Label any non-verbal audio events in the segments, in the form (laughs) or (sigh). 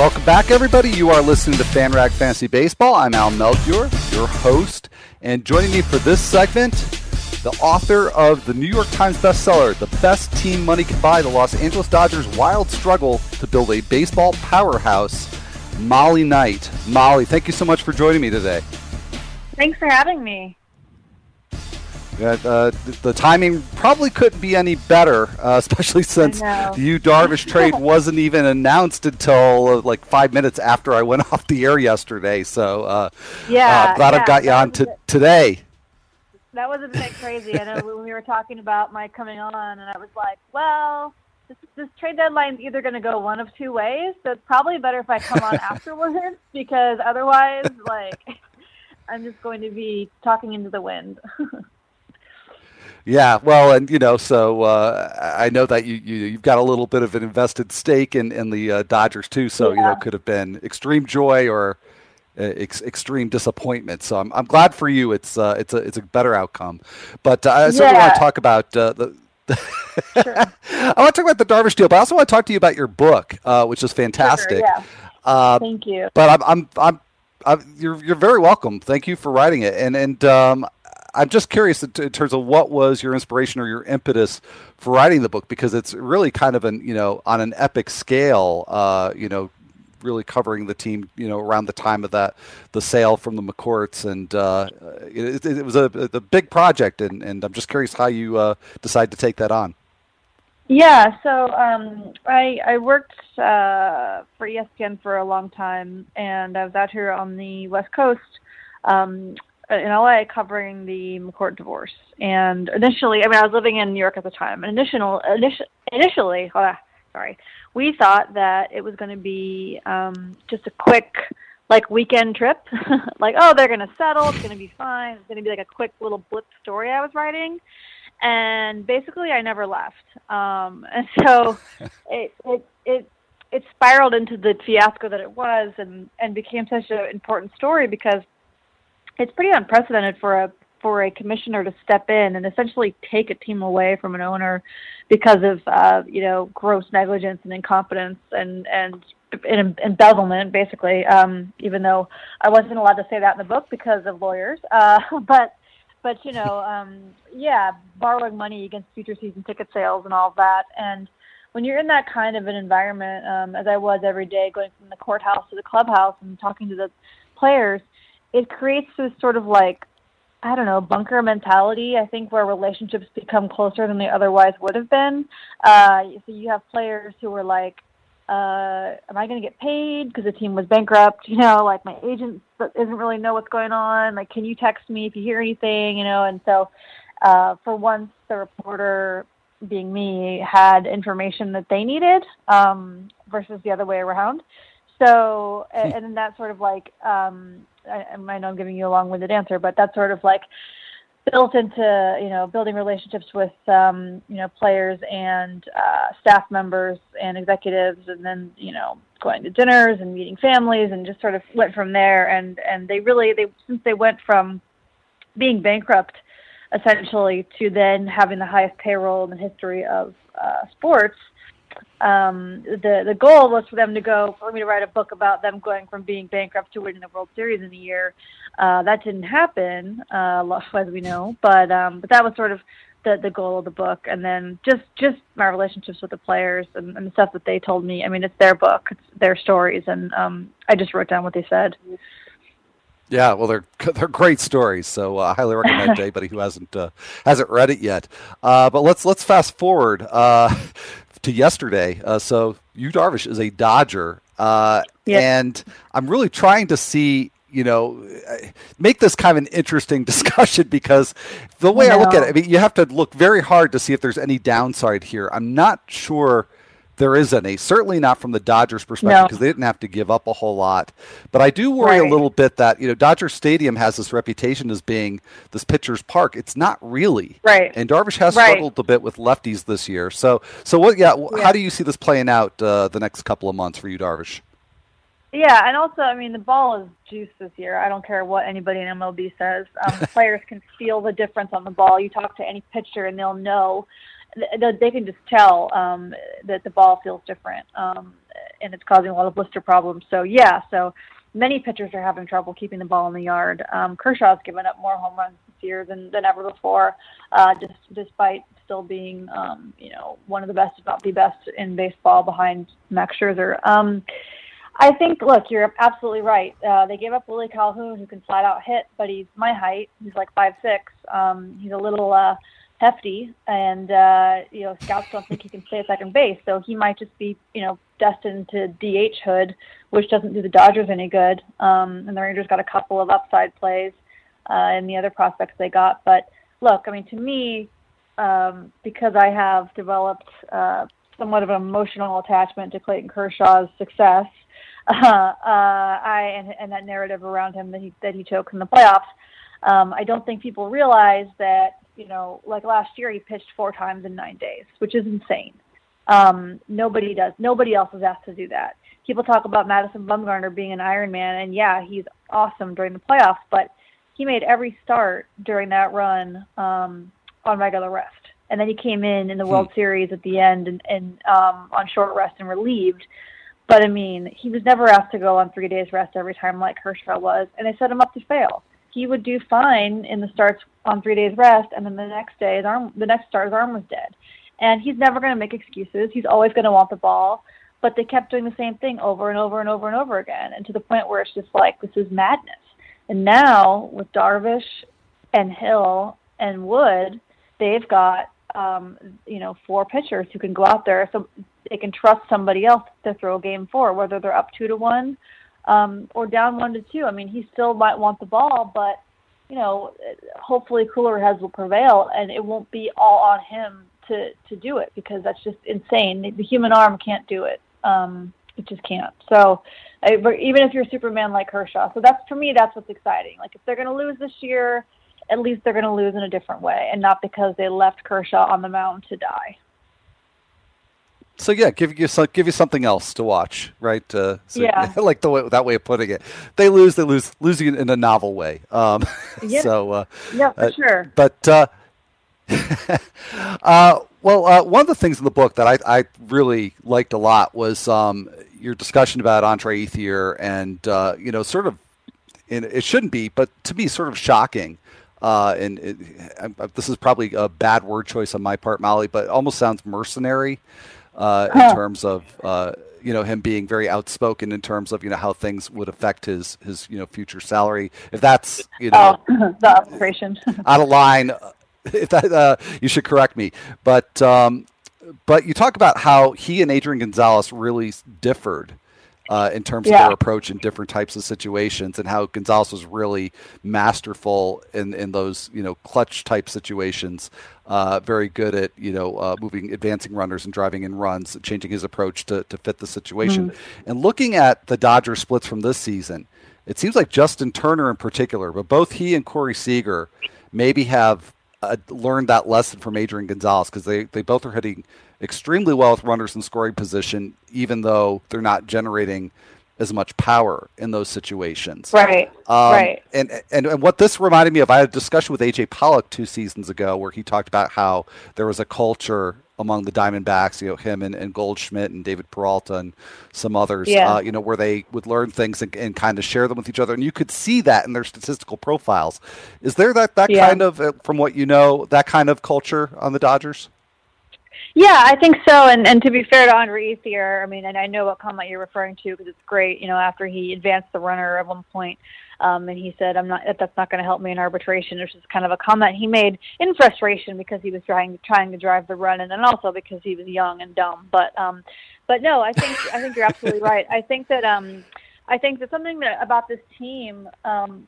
Welcome back, everybody. You are listening to FanRag Fantasy Baseball. I'm Al Melchior, your host, and joining me for this segment, the author of the New York Times bestseller, "The Best Team Money Can Buy: The Los Angeles Dodgers' Wild Struggle to Build a Baseball Powerhouse." Molly Knight. Molly, thank you so much for joining me today. Thanks for having me. Uh, the, the, timing probably couldn't be any better, uh, (laughs) especially since the Yu Darvish trade (laughs) wasn't even announced until uh, like five minutes after I went (laughs) off the air yesterday. So, uh, yeah, uh, glad yeah, I've got you on to, today. That was a bit crazy. I know when we were talking about my coming on, and I was like, well, this, this trade deadline is either going to go one of two ways. So it's probably better if I come on afterwards because otherwise, like, I'm just going to be talking into the wind. Yeah, well, and you know, so uh, I know that you, you have got a little bit of an invested stake in in the uh, Dodgers too. So yeah. you know, it could have been extreme joy or uh, ex- extreme disappointment. So I'm I'm glad for you. It's uh, it's a it's a better outcome. But uh, I certainly yeah. want to talk about uh, the. sure. (laughs) I want to talk about the Darvish deal, but I also want to talk to you about your book, which is fantastic. Sure, yeah. Thank you. But I'm I'm I'm, I'm you're you're very welcome. Thank you for writing it. And and um, I'm just curious in, terms of what was your inspiration or your impetus for writing the book because it's really kind of an you know on an epic scale. Uh, you know, really covering the team, you know, around the time of that the sale from the McCourts, and uh, it, it, was a, a, big project, and, and I'm just curious how you uh, decide to take that on. Yeah, so um, I I worked uh, for ESPN for a long time, and I was out here on the West Coast um, in LA covering the McCourt divorce. And initially, I mean, I was living in New York at the time. And initial, initially, initially uh, sorry, we thought that it was going to be um, just a quick, like weekend trip. (laughs) like, oh, they're going to settle. It's going to be fine. It's going to be like a quick little blip story I was writing. And basically, I never left. Um, and (laughs) so (laughs) it, it, it, it spiraled into the fiasco that it was and, and became such an important story because it's pretty unprecedented for a for a commissioner to step in and essentially take a team away from an owner because of uh, you know gross negligence and incompetence and and embezzlement basically. Um, even though I wasn't allowed to say that in the book because of lawyers. Uh, (laughs) but but you know um, yeah borrowing money against future season ticket sales and all of that. And when you're in that kind of an environment um, as I was every day going from the courthouse to the clubhouse and talking to the players it creates this sort of like I don't know, bunker mentality, I think, where relationships become closer than they otherwise would have been. Uh, so you have players who are like, uh, am I going to get paid because the team was bankrupt? (laughs) You know, like my agent doesn't really know what's going on. Like, can you text me if you hear anything? You know, and so uh, for once, the reporter, being me, had information that they needed um, versus the other way around. So, (laughs) and, and then that sort of like, um, I, I know I'm giving you a long-winded answer, but that's sort of like built into you know building relationships with um, you know players and uh, staff members and executives, and then you know going to dinners and meeting families, and just sort of went from there. And and they really they since they went from being bankrupt essentially to then having the highest payroll in the history of uh, sports um, the the goal was for them to go for me to write a book about them going from being bankrupt to winning the World Series in a year. Uh, that didn't happen, uh, as we know, but um, but that was sort of the the goal of the book. And then just just my relationships with the players and, and the stuff that they told me. I mean, it's their book, it's their stories, and um, I just wrote down what they said. Yeah, well, they're (laughs) they're great stories, so uh, I highly recommend to (laughs) anybody who hasn't uh, hasn't read it yet. Uh, but let's let's fast forward. (laughs) Uh, to yesterday. Uh, so Yu Darvish is a Dodger, uh, and I'm really trying to see. You know, make this kind of an interesting (laughs) discussion because the way I, I look at it, I mean, you have to look very hard to see if there's any downside here. I'm not sure there is any. Certainly not from the Dodgers' perspective because no. they didn't have to give up a whole lot. But I do worry right. a little bit that you know Dodger Stadium has this reputation as being this pitcher's park. It's not really. Right. And Darvish has right. struggled a bit with lefties this year. So so what? Yeah, yeah. How do you see this playing out uh, the next couple of months for Yu Darvish? Yeah, and also, I mean, the ball is juice this year. I don't care what anybody in MLB says. Um, (laughs) players can feel the difference on the ball. You talk to any pitcher, and they'll know they can just tell um, that the ball feels different. Um, and it's causing a lot of blister problems. So yeah, so many pitchers are having trouble keeping the ball in the yard. Um, Kershaw's given up more home runs this year than, than ever before, uh, just despite still being, um, you know, one of the best, if not the best in baseball behind Max Scherzer. Um, I think, look, you're absolutely right. Uh, they gave up Willie Calhoun, who can flat out hit, but he's my height. He's like five six. Um, he's a little uh, hefty, and uh, you know, scouts don't think he can play second base, so he might just be, you know, destined to DH Hood, which doesn't do the Dodgers any good. Um, and the Rangers got a couple of upside plays uh, in the other prospects they got. But look, I mean, to me, um, because I have developed uh, somewhat of an emotional attachment to Clayton Kershaw's success, (laughs) uh, uh, I and, and that narrative around him that he that he chokes in the playoffs. Um, I don't think people realize that you know, like last year, he pitched four times in nine days, which is insane. Um, nobody does. Nobody else is asked to do that. People talk about Madison Bumgarner being an Iron Man, and yeah, he's awesome during the playoffs, but he made every start during that run um, on regular rest. And then he came in in the World hmm. Series at the end and, and um, on short rest and relieved. But I mean, he was never asked to go on three days rest every time like Kershaw was, and they set him up to fail. He would do fine in the starts on three days rest, and then the next day, his arm, the next start, his arm was dead. And he's never going to make excuses. He's always going to want the ball. But they kept doing the same thing over and over and over and over again, and to the point where it's just like this is madness. And now with Darvish and Hill and Wood, they've got um, you know four pitchers who can go out there, so they can trust somebody else to throw game four, whether they're up two to one um, or down one to two. I mean, he still might want the ball, but you know, hopefully cooler heads will prevail, and it won't be all on him to to do it because that's just insane. The human arm can't do it. Um, it just can't. So I, even if you're Superman like Kershaw, so that's for me. That's what's exciting. Like if they're going to lose this year, at least they're going to lose in a different way, and not because they left Kershaw on the mound to die. So yeah, give you give you something else to watch, right? Uh, so, (laughs) yeah, like the way, that way of putting it. They lose, they lose, losing it in a novel way. Um, (laughs) yeah. So uh, yeah, for uh, sure. But uh, (laughs) uh, well, uh, one of the things in the book that I, I really liked a lot was um, your discussion about Andre Ethier and, uh, you know, sort of, and it shouldn't be, but to me, sort of shocking. Uh, and it, I, this is probably a bad word choice on my part, Molly, but almost sounds mercenary uh, in huh. terms of uh, you know him being very outspoken in terms of you know how things would affect his his you know future salary. If that's you know oh, (clears throat) the operation (laughs) out of line, (laughs) if that uh, you should correct me. But um, but you talk about how he and Adrian Gonzalez really differed. Uh, in terms yeah. of their approach in different types of situations, and how Gonzalez was really masterful in, in those you know clutch type situations. Uh, very good at you know uh, moving, advancing runners and driving in runs, changing his approach to, to fit the situation. Mm-hmm. And looking at the Dodger splits from this season, it seems like Justin Turner in particular, but both he and Corey Seager maybe have uh, learned that lesson from Adrian Gonzalez because they, they both are hitting extremely well with runners in scoring position, even though they're not generating as much power in those situations. Right. Um, right. And, and and what this reminded me of, I had a discussion with AJ Pollock two seasons ago where he talked about how there was a culture among the Diamondbacks, you know, him and, and Goldschmidt and David Peralta and some others, yeah. uh, you know, where they would learn things and, and, kind of share them with each other. And you could see that in their statistical profiles. Is there that, that yeah. kind of, uh, from what you know, that kind of culture on the Dodgers? Yeah, I think so. And and to be fair to Andre Ethier, I mean, and I know what comment you're referring to because it's great. You know, after he advanced the runner at one point, um, and he said, "I'm not. That's not going to help me in arbitration," which is kind of a comment he made in frustration because he was trying trying to drive the run, and then also because he was young and dumb. But um, but no, I think I think you're absolutely right. I think that um, I think that something that about this team, um,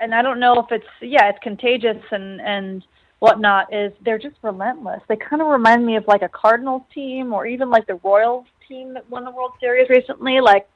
and I don't know if it's yeah, it's contagious and and whatnot is they're just relentless. They kind of remind me of like a Cardinals team or even like the Royals team that won the World Series recently. Like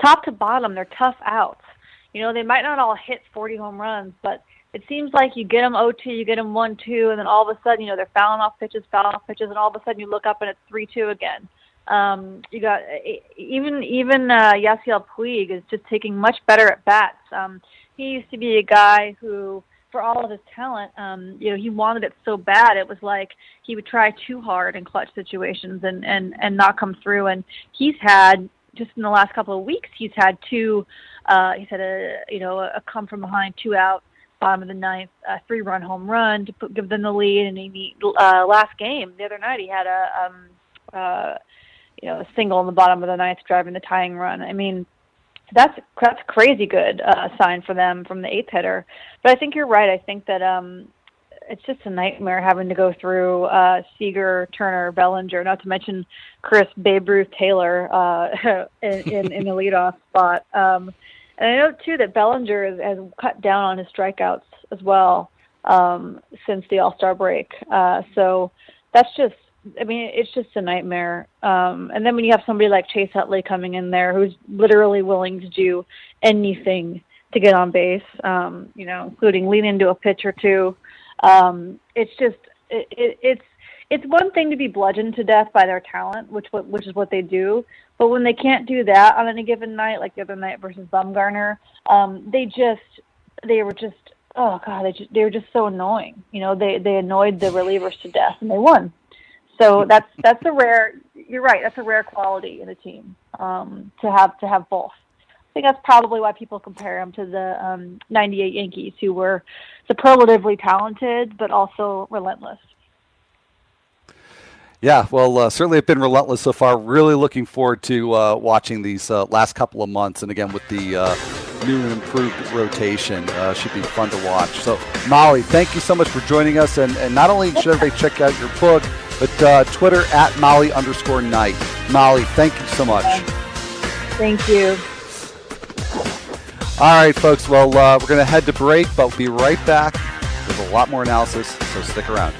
top to bottom, they're tough outs. You know, they might not all hit 40 home runs, but it seems like you get them 0-2, you get them 1-2, and then all of a sudden, you know, they're fouling off pitches, fouling off pitches, and all of a sudden you look up and it's 3-2 again. Um, you got even even uh, Yasiel Puig is just taking much better at bats. Um, he used to be a guy who for all of his talent, um, you know, he wanted it so bad. It was like he would try too hard in clutch situations and and and not come through. And he's had just in the last couple of weeks, he's had two. Uh, he's had a you know a come from behind, two out, bottom of the ninth, a three run home run to put, give them the lead. And he uh, last game the other night he had a um, uh, you know a single in the bottom of the ninth, driving the tying run. I mean that's that's crazy good uh, sign for them from the eighth hitter. But I think you're right. I think that um, it's just a nightmare having to go through uh, Seager, Turner, Bellinger, not to mention Chris Babe Ruth Taylor uh, (laughs) in, in, in the leadoff spot. Um, and I know too that Bellinger has, has cut down on his strikeouts as well um, since the All Star break. Uh, so that's just I mean, it's just a nightmare. Um, and then when you have somebody like Chase Utley coming in there, who's literally willing to do anything to get on base, um, you know, including lean into a pitch or two. Um, it's just it, it, it's it's one thing to be bludgeoned to death by their talent, which which is what they do. But when they can't do that on any given night, like the other night versus Bumgarner, um, they just they were just oh god, they just they were just so annoying. You know, they they annoyed the relievers to death, and they won. So that's that's a rare. You're right. That's a rare quality in a team um, to have to have both. I think that's probably why people compare him to the um, 98 Yankees, who were superlatively talented but also relentless. Yeah, well, uh, certainly have been relentless so far. Really looking forward to uh, watching these uh, last couple of months, and again with the uh, new and improved rotation, uh, should be fun to watch. So, Molly, thank you so much for joining us, and, and not only should everybody check out your book, but uh, Twitter at Molly underscore Knight. Molly, thank you so much. Thank you. All right, folks. Well, uh, we're going to head to break, but we'll be right back with a lot more analysis, so stick around.